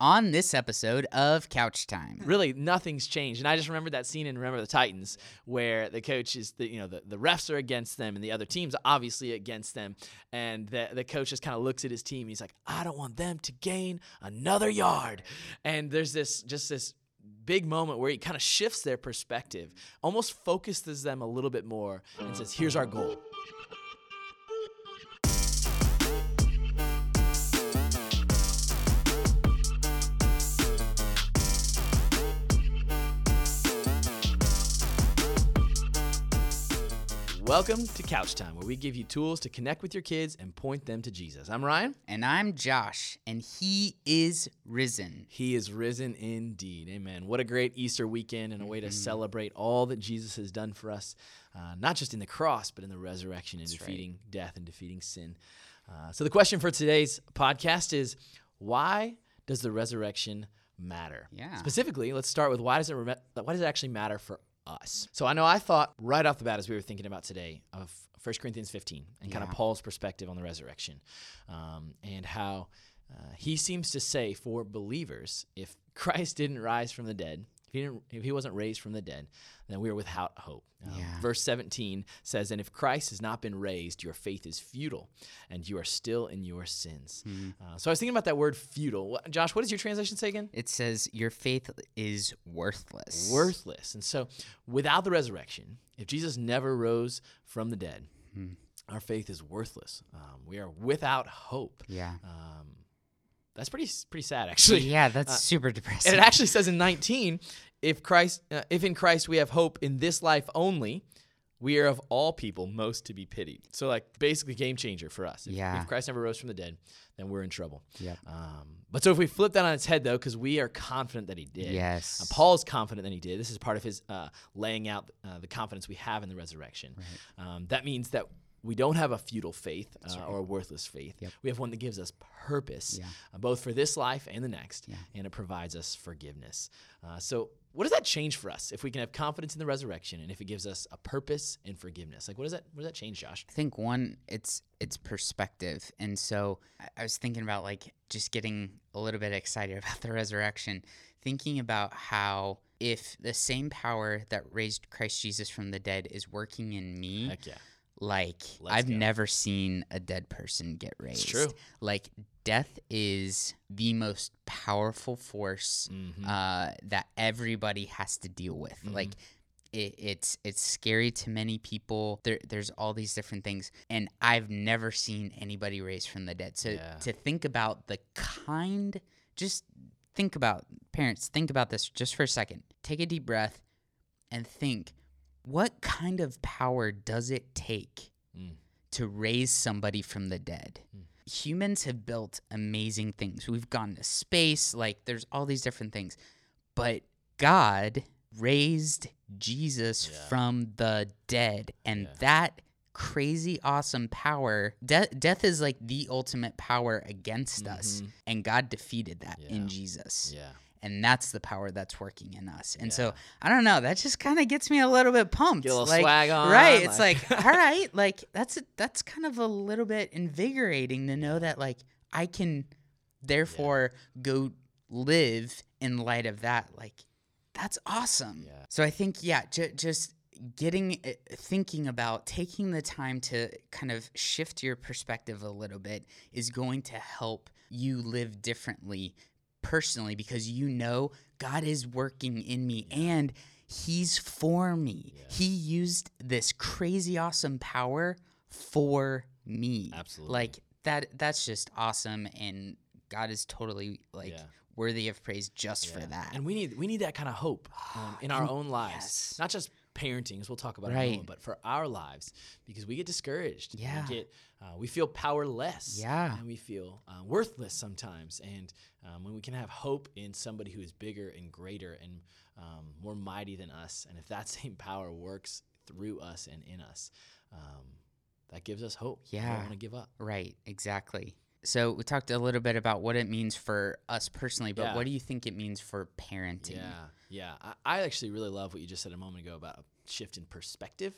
on this episode of Couch Time. Really, nothing's changed. And I just remembered that scene in Remember the Titans where the coach is, the, you know, the, the refs are against them and the other team's obviously against them. And the, the coach just kind of looks at his team. He's like, I don't want them to gain another yard. And there's this, just this big moment where he kind of shifts their perspective, almost focuses them a little bit more and says, here's our goal. Welcome to Couch Time, where we give you tools to connect with your kids and point them to Jesus. I'm Ryan. And I'm Josh, and he is risen. He is risen indeed. Amen. What a great Easter weekend and a way to celebrate all that Jesus has done for us, uh, not just in the cross, but in the resurrection and That's right. defeating death and defeating sin. Uh, so, the question for today's podcast is why does the resurrection matter? Yeah. Specifically, let's start with why does it, rem- why does it actually matter for us? So, I know I thought right off the bat as we were thinking about today of 1 Corinthians 15 and kind of Paul's perspective on the resurrection um, and how uh, he seems to say for believers, if Christ didn't rise from the dead, if he, didn't, if he wasn't raised from the dead, then we are without hope. Um, Yeah. Verse 17 says, And if Christ has not been raised, your faith is futile, and you are still in your sins. Hmm. Uh, so I was thinking about that word futile. What, Josh, what does your translation say again? It says, Your faith is worthless. Worthless. And so without the resurrection, if Jesus never rose from the dead, Hmm. our faith is worthless. Um, we are without hope. Yeah. Um, that's pretty pretty sad, actually. Yeah, that's Uh, super depressing. And it actually says in 19, if Christ, uh, if in Christ we have hope in this life only, we are of all people most to be pitied. So like basically game changer for us. If, Yeah. if Christ never rose from the dead, then we're in trouble. Yep. Um, but so if we flip that on its head though, because we are confident that he did. Yes. Uh, Paul's confident that he did. This is part of his uh, laying out uh, the confidence we have in the resurrection. Um, that means that we don't have a futile faith uh, or a worthless faith. Yep. We have one that gives us purpose, Yeah. uh, both for this life and the next, Yeah. and it provides us forgiveness. Uh, so, what does that change for us if we can have confidence in the resurrection and if it gives us a purpose and forgiveness? Like, what does that? What does that change, Josh? I think one, it's it's perspective, and so I- I was thinking about like just getting a little bit excited about the resurrection, thinking about how if the same power that raised Christ Jesus from the dead is working in me, Heck yeah, like Let's I've go. never seen a dead person get raised. It's true. Like death is the most powerful force Mhm. uh, that everybody has to deal with. Mhm. Like it, it's it's scary to many people. There, there's all these different things, and I've never seen anybody raised from the dead. So Yeah. to think about the kind, just think about parents. Think about this just for a second. Take a deep breath, and think, what kind of power does it take Mm. to raise somebody from the dead? Humans have built amazing things. We've gone to space, like there's all these different things. But God raised Jesus Yeah. from the dead. And Yeah. that crazy awesome power, de- death is like the ultimate power against us. Mhm. And God defeated that Yeah. in Jesus. Yeah, And that's the power that's working in us. And Yeah. so I don't know, that just kind of gets me a little bit pumped. Get a little like, swag on, Right. It's like- all right, like that's a, that's kind of a little bit invigorating to know that like I can therefore go live in light of that. Like that's awesome. Yeah. So I think yeah, j- just getting uh, thinking about taking the time to kind of shift your perspective a little bit is going to help you live differently personally because you know God is working in me and he's for me. He used this crazy awesome power for me. Absolutely. Like that that's just awesome and God is totally like Yeah. worthy of praise just for that. And we need we need that kind of hope um, in our And- own lives, yes. not just parenting, as we'll talk about in a Right. moment, but for our lives because we get discouraged. Yeah. we get uh, we feel powerless. Yeah. and we feel uh, worthless sometimes. And um, when we can have hope in somebody who is bigger and greater and um, more mighty than us, and if that same power works through us and in us, um, that gives us hope. We Yeah. don't want to give up. Right, exactly. So we talked a little bit about what it means for us personally, but Yeah. what do you think it means for parenting? Yeah, yeah. I, I actually really love what you just said a moment ago about a shift in perspective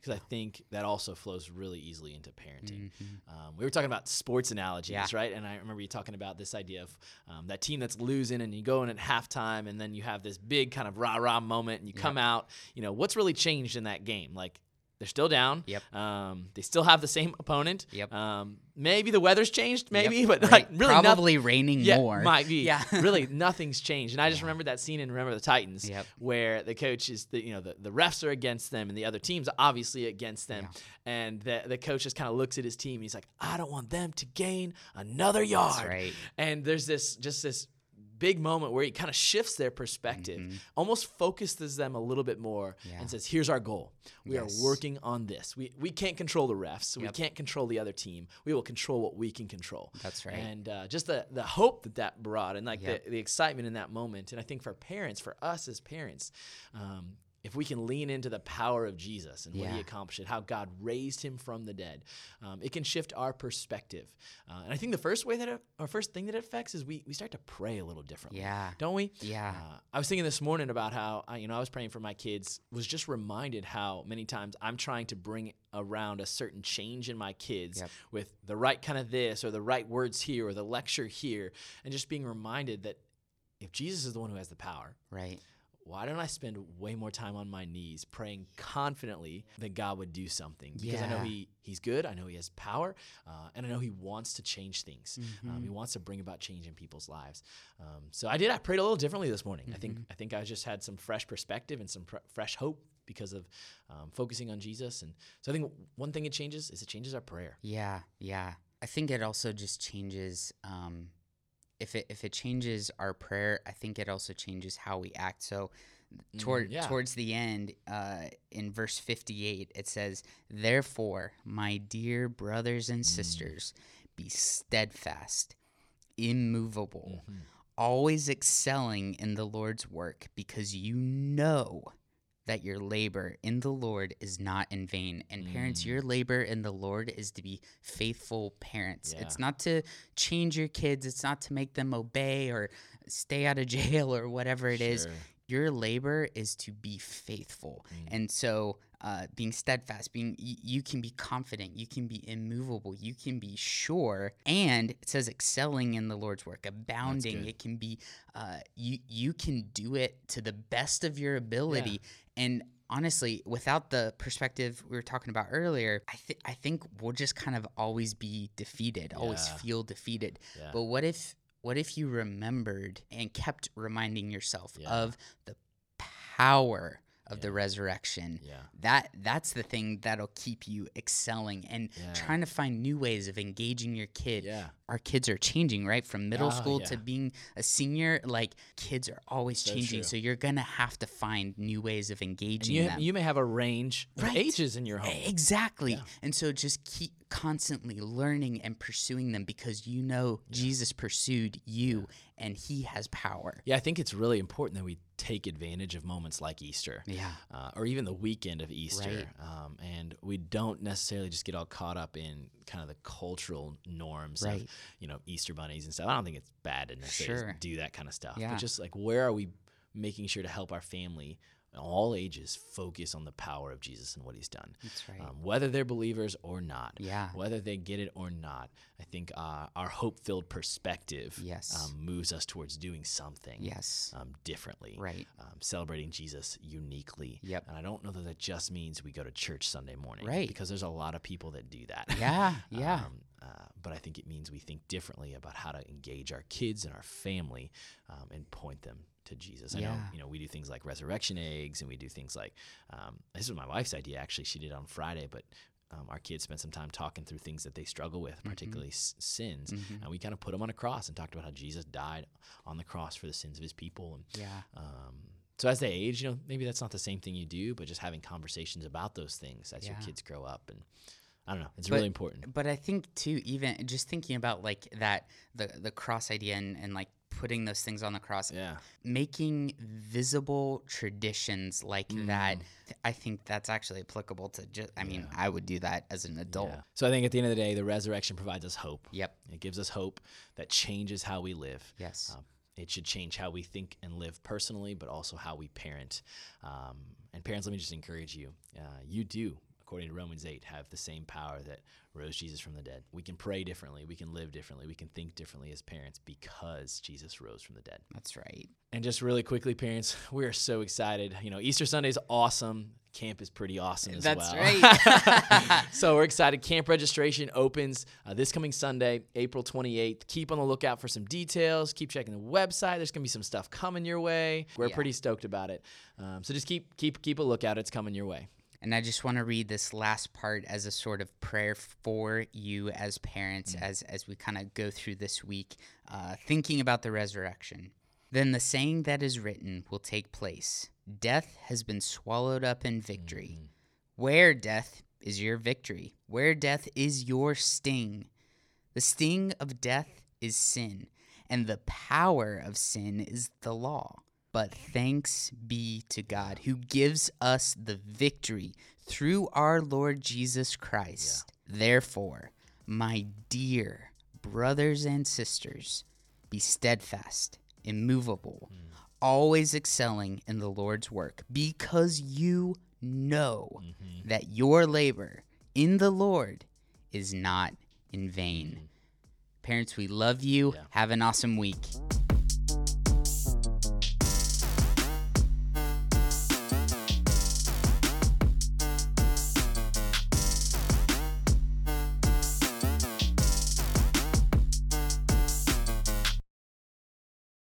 because I think that also flows really easily into parenting. Um, we were talking about sports analogies, Yeah. right? And I remember you talking about this idea of um, that team that's losing and you go in at halftime and then you have this big kind of rah rah moment and you come out. You know, what's really changed in that game? Like, they're still down. Yep. Um, they still have the same opponent. Yep. Um, maybe the weather's changed, maybe, Yep, but like really probably raining Yeah, more. might be. Yeah. really, nothing's changed. And I just remember that scene in Remember the Titans, Yep. where the coach is, the, you know, the, the refs are against them, and the other teams are obviously against them, and the the coach just kind of looks at his team. He's like, I don't want them to gain another yard. right. And there's this just this big moment where he kind of shifts their perspective, almost focuses them a little bit more, Mm-hmm. Yeah. and says, "Here's our goal. We Yes. are working on this. We we can't control the refs. We can't control the other team. We will control what we can control." That's right. And uh, just the the hope that that brought, and like Yep. the, the excitement in that moment. And I think for parents, for us as parents, um, if we can lean into the power of Jesus and what he accomplished, and how God raised him from the dead, um, it can shift our perspective. Uh, and I think the first way that it, or first thing that it affects is we we start to pray a little differently. Yeah. Don't we? Yeah. Uh, I was thinking this morning about how I, you know I was praying for my kids. Was just reminded how many times I'm trying to bring around a certain change in my kids Yep. with the right kind of this or the right words here or the lecture here, and just being reminded that if Jesus is the one who has the power, Right. Why don't I spend way more time on my knees praying confidently that God would do something? Because I know He He's good. I know He has power, uh, and I know He wants to change things. Um, Mm-hmm. he wants to bring about change in people's lives. Um, so I did. I prayed a little differently this morning. I think Mm-hmm. I think I just had some fresh perspective and some fr- fresh hope because of um, focusing on Jesus. And so I think one thing it changes is it changes our prayer. Yeah, yeah. I think it also just changes. Um, if it if it changes our prayer, I think it also changes how we act. So, toward mm, yeah. towards the end, uh, in verse fifty eight, it says, "Therefore, my dear brothers and mm. sisters, be steadfast, immovable, mm-hmm. always excelling in the Lord's work, because you know." That your labor in the Lord is not in vain. And parents, Mm. your labor in the Lord is to be faithful parents. Yeah. It's not to change your kids, it's not to make them obey or stay out of jail or whatever it is. Sure. Your labor is to be faithful. Mm. And so, uh, being steadfast, being y- you can be confident, you can be immovable, you can be sure, and it says excelling in the Lord's work, abounding. It can be uh, you you can do it to the best of your ability. And honestly, without the perspective we were talking about earlier, I think I think we'll just kind of always be defeated, always feel defeated. Yeah. But what if what if you remembered and kept reminding yourself Yeah. of the power of the resurrection? Yeah. That that's the thing that'll keep you excelling and Yeah. trying to find new ways of engaging your kid. Yeah. Our kids are changing, right? From middle Oh, school yeah. to being a senior, like kids are always So changing. true. So you're gonna have to find new ways of engaging you, them. you may have a range of Right. ages in your home. Exactly. And so just keep constantly learning and pursuing them because you know Jesus pursued you and he has power. Yeah, I think it's really important that we take advantage of moments like Easter. Yeah. Uh, or even the weekend of Easter. Right. Um, and we don't necessarily just get all caught up in kind of the cultural norms Right. of, you know, Easter bunnies and stuff. I don't think it's bad to necessarily Sure. do that kind of stuff. Yeah. But just like, where are we making sure to help our family all ages focus on the power of Jesus and what he's done? That's right. Um, whether they're believers or not. Yeah. Whether they get it or not, I think uh, our hope filled perspective Yes. um, moves us towards doing something yes. um, differently. Right. Um, celebrating Jesus uniquely. Yep. And I don't know that that just means we go to church Sunday morning. Right. Because there's a lot of people that do that. Yeah. Yeah. Um, uh, but I think it means we think differently about how to engage our kids and our family um, and point them to Jesus. I know, you know, we do things like resurrection eggs and we do things like, um, this was my wife's idea actually. She did it on Friday, but um, our kids spent some time talking through things that they struggle with, Mm-hmm. particularly s- sins. And we kind of put them on a cross and talked about how Jesus died on the cross for the sins of his people. And yeah. um, so as they age, you know, maybe that's not the same thing you do, but just having conversations about those things as your kids grow up, and I don't know, it's But- really important. But I think too, even just thinking about like that, the the cross idea and, and like putting those things on the cross, Yeah, making visible traditions like that, Mm. th- I think that's actually applicable to just. I mean, I would do that as an adult. yeah. So I think at the end of the day, the resurrection provides us hope. Yep. It gives us hope that changes how we live. Yes. Um, It should change how we think and live personally, but also how we parent. Um, and parents, let me just encourage you. Uh, you do, according to Romans 8, have the same power that rose Jesus from the dead. We can pray differently. We can live differently. We can think differently as parents because Jesus rose from the dead. That's right. And just really quickly, parents, we are so excited. You know, Easter Sunday is awesome. Camp is pretty awesome as That's well. That's right. so we're excited. Camp registration opens uh, this coming Sunday, April 28th. Keep on the lookout for some details. Keep checking the website. There's gonna be some stuff coming your way. We're Yeah. pretty stoked about it. Um, so just keep keep keep a lookout. It's coming your way. And I just want to read this last part as a sort of prayer for you as parents as, as we kind of go through this week, uh, thinking about the resurrection. Then the saying that is written will take place Death has been swallowed up in victory. Where, death, is your victory? Where, death, is your sting? The sting of death is sin, and the power of sin is the law. But thanks be to God who gives us the victory through our Lord Jesus Christ. Therefore, my dear brothers and sisters, be steadfast, immovable, mm. always excelling in the Lord's work, because you know mm-hmm. that your labor in the Lord is not in vain. Mm-hmm. Parents, we love you. Yeah. Have an awesome week.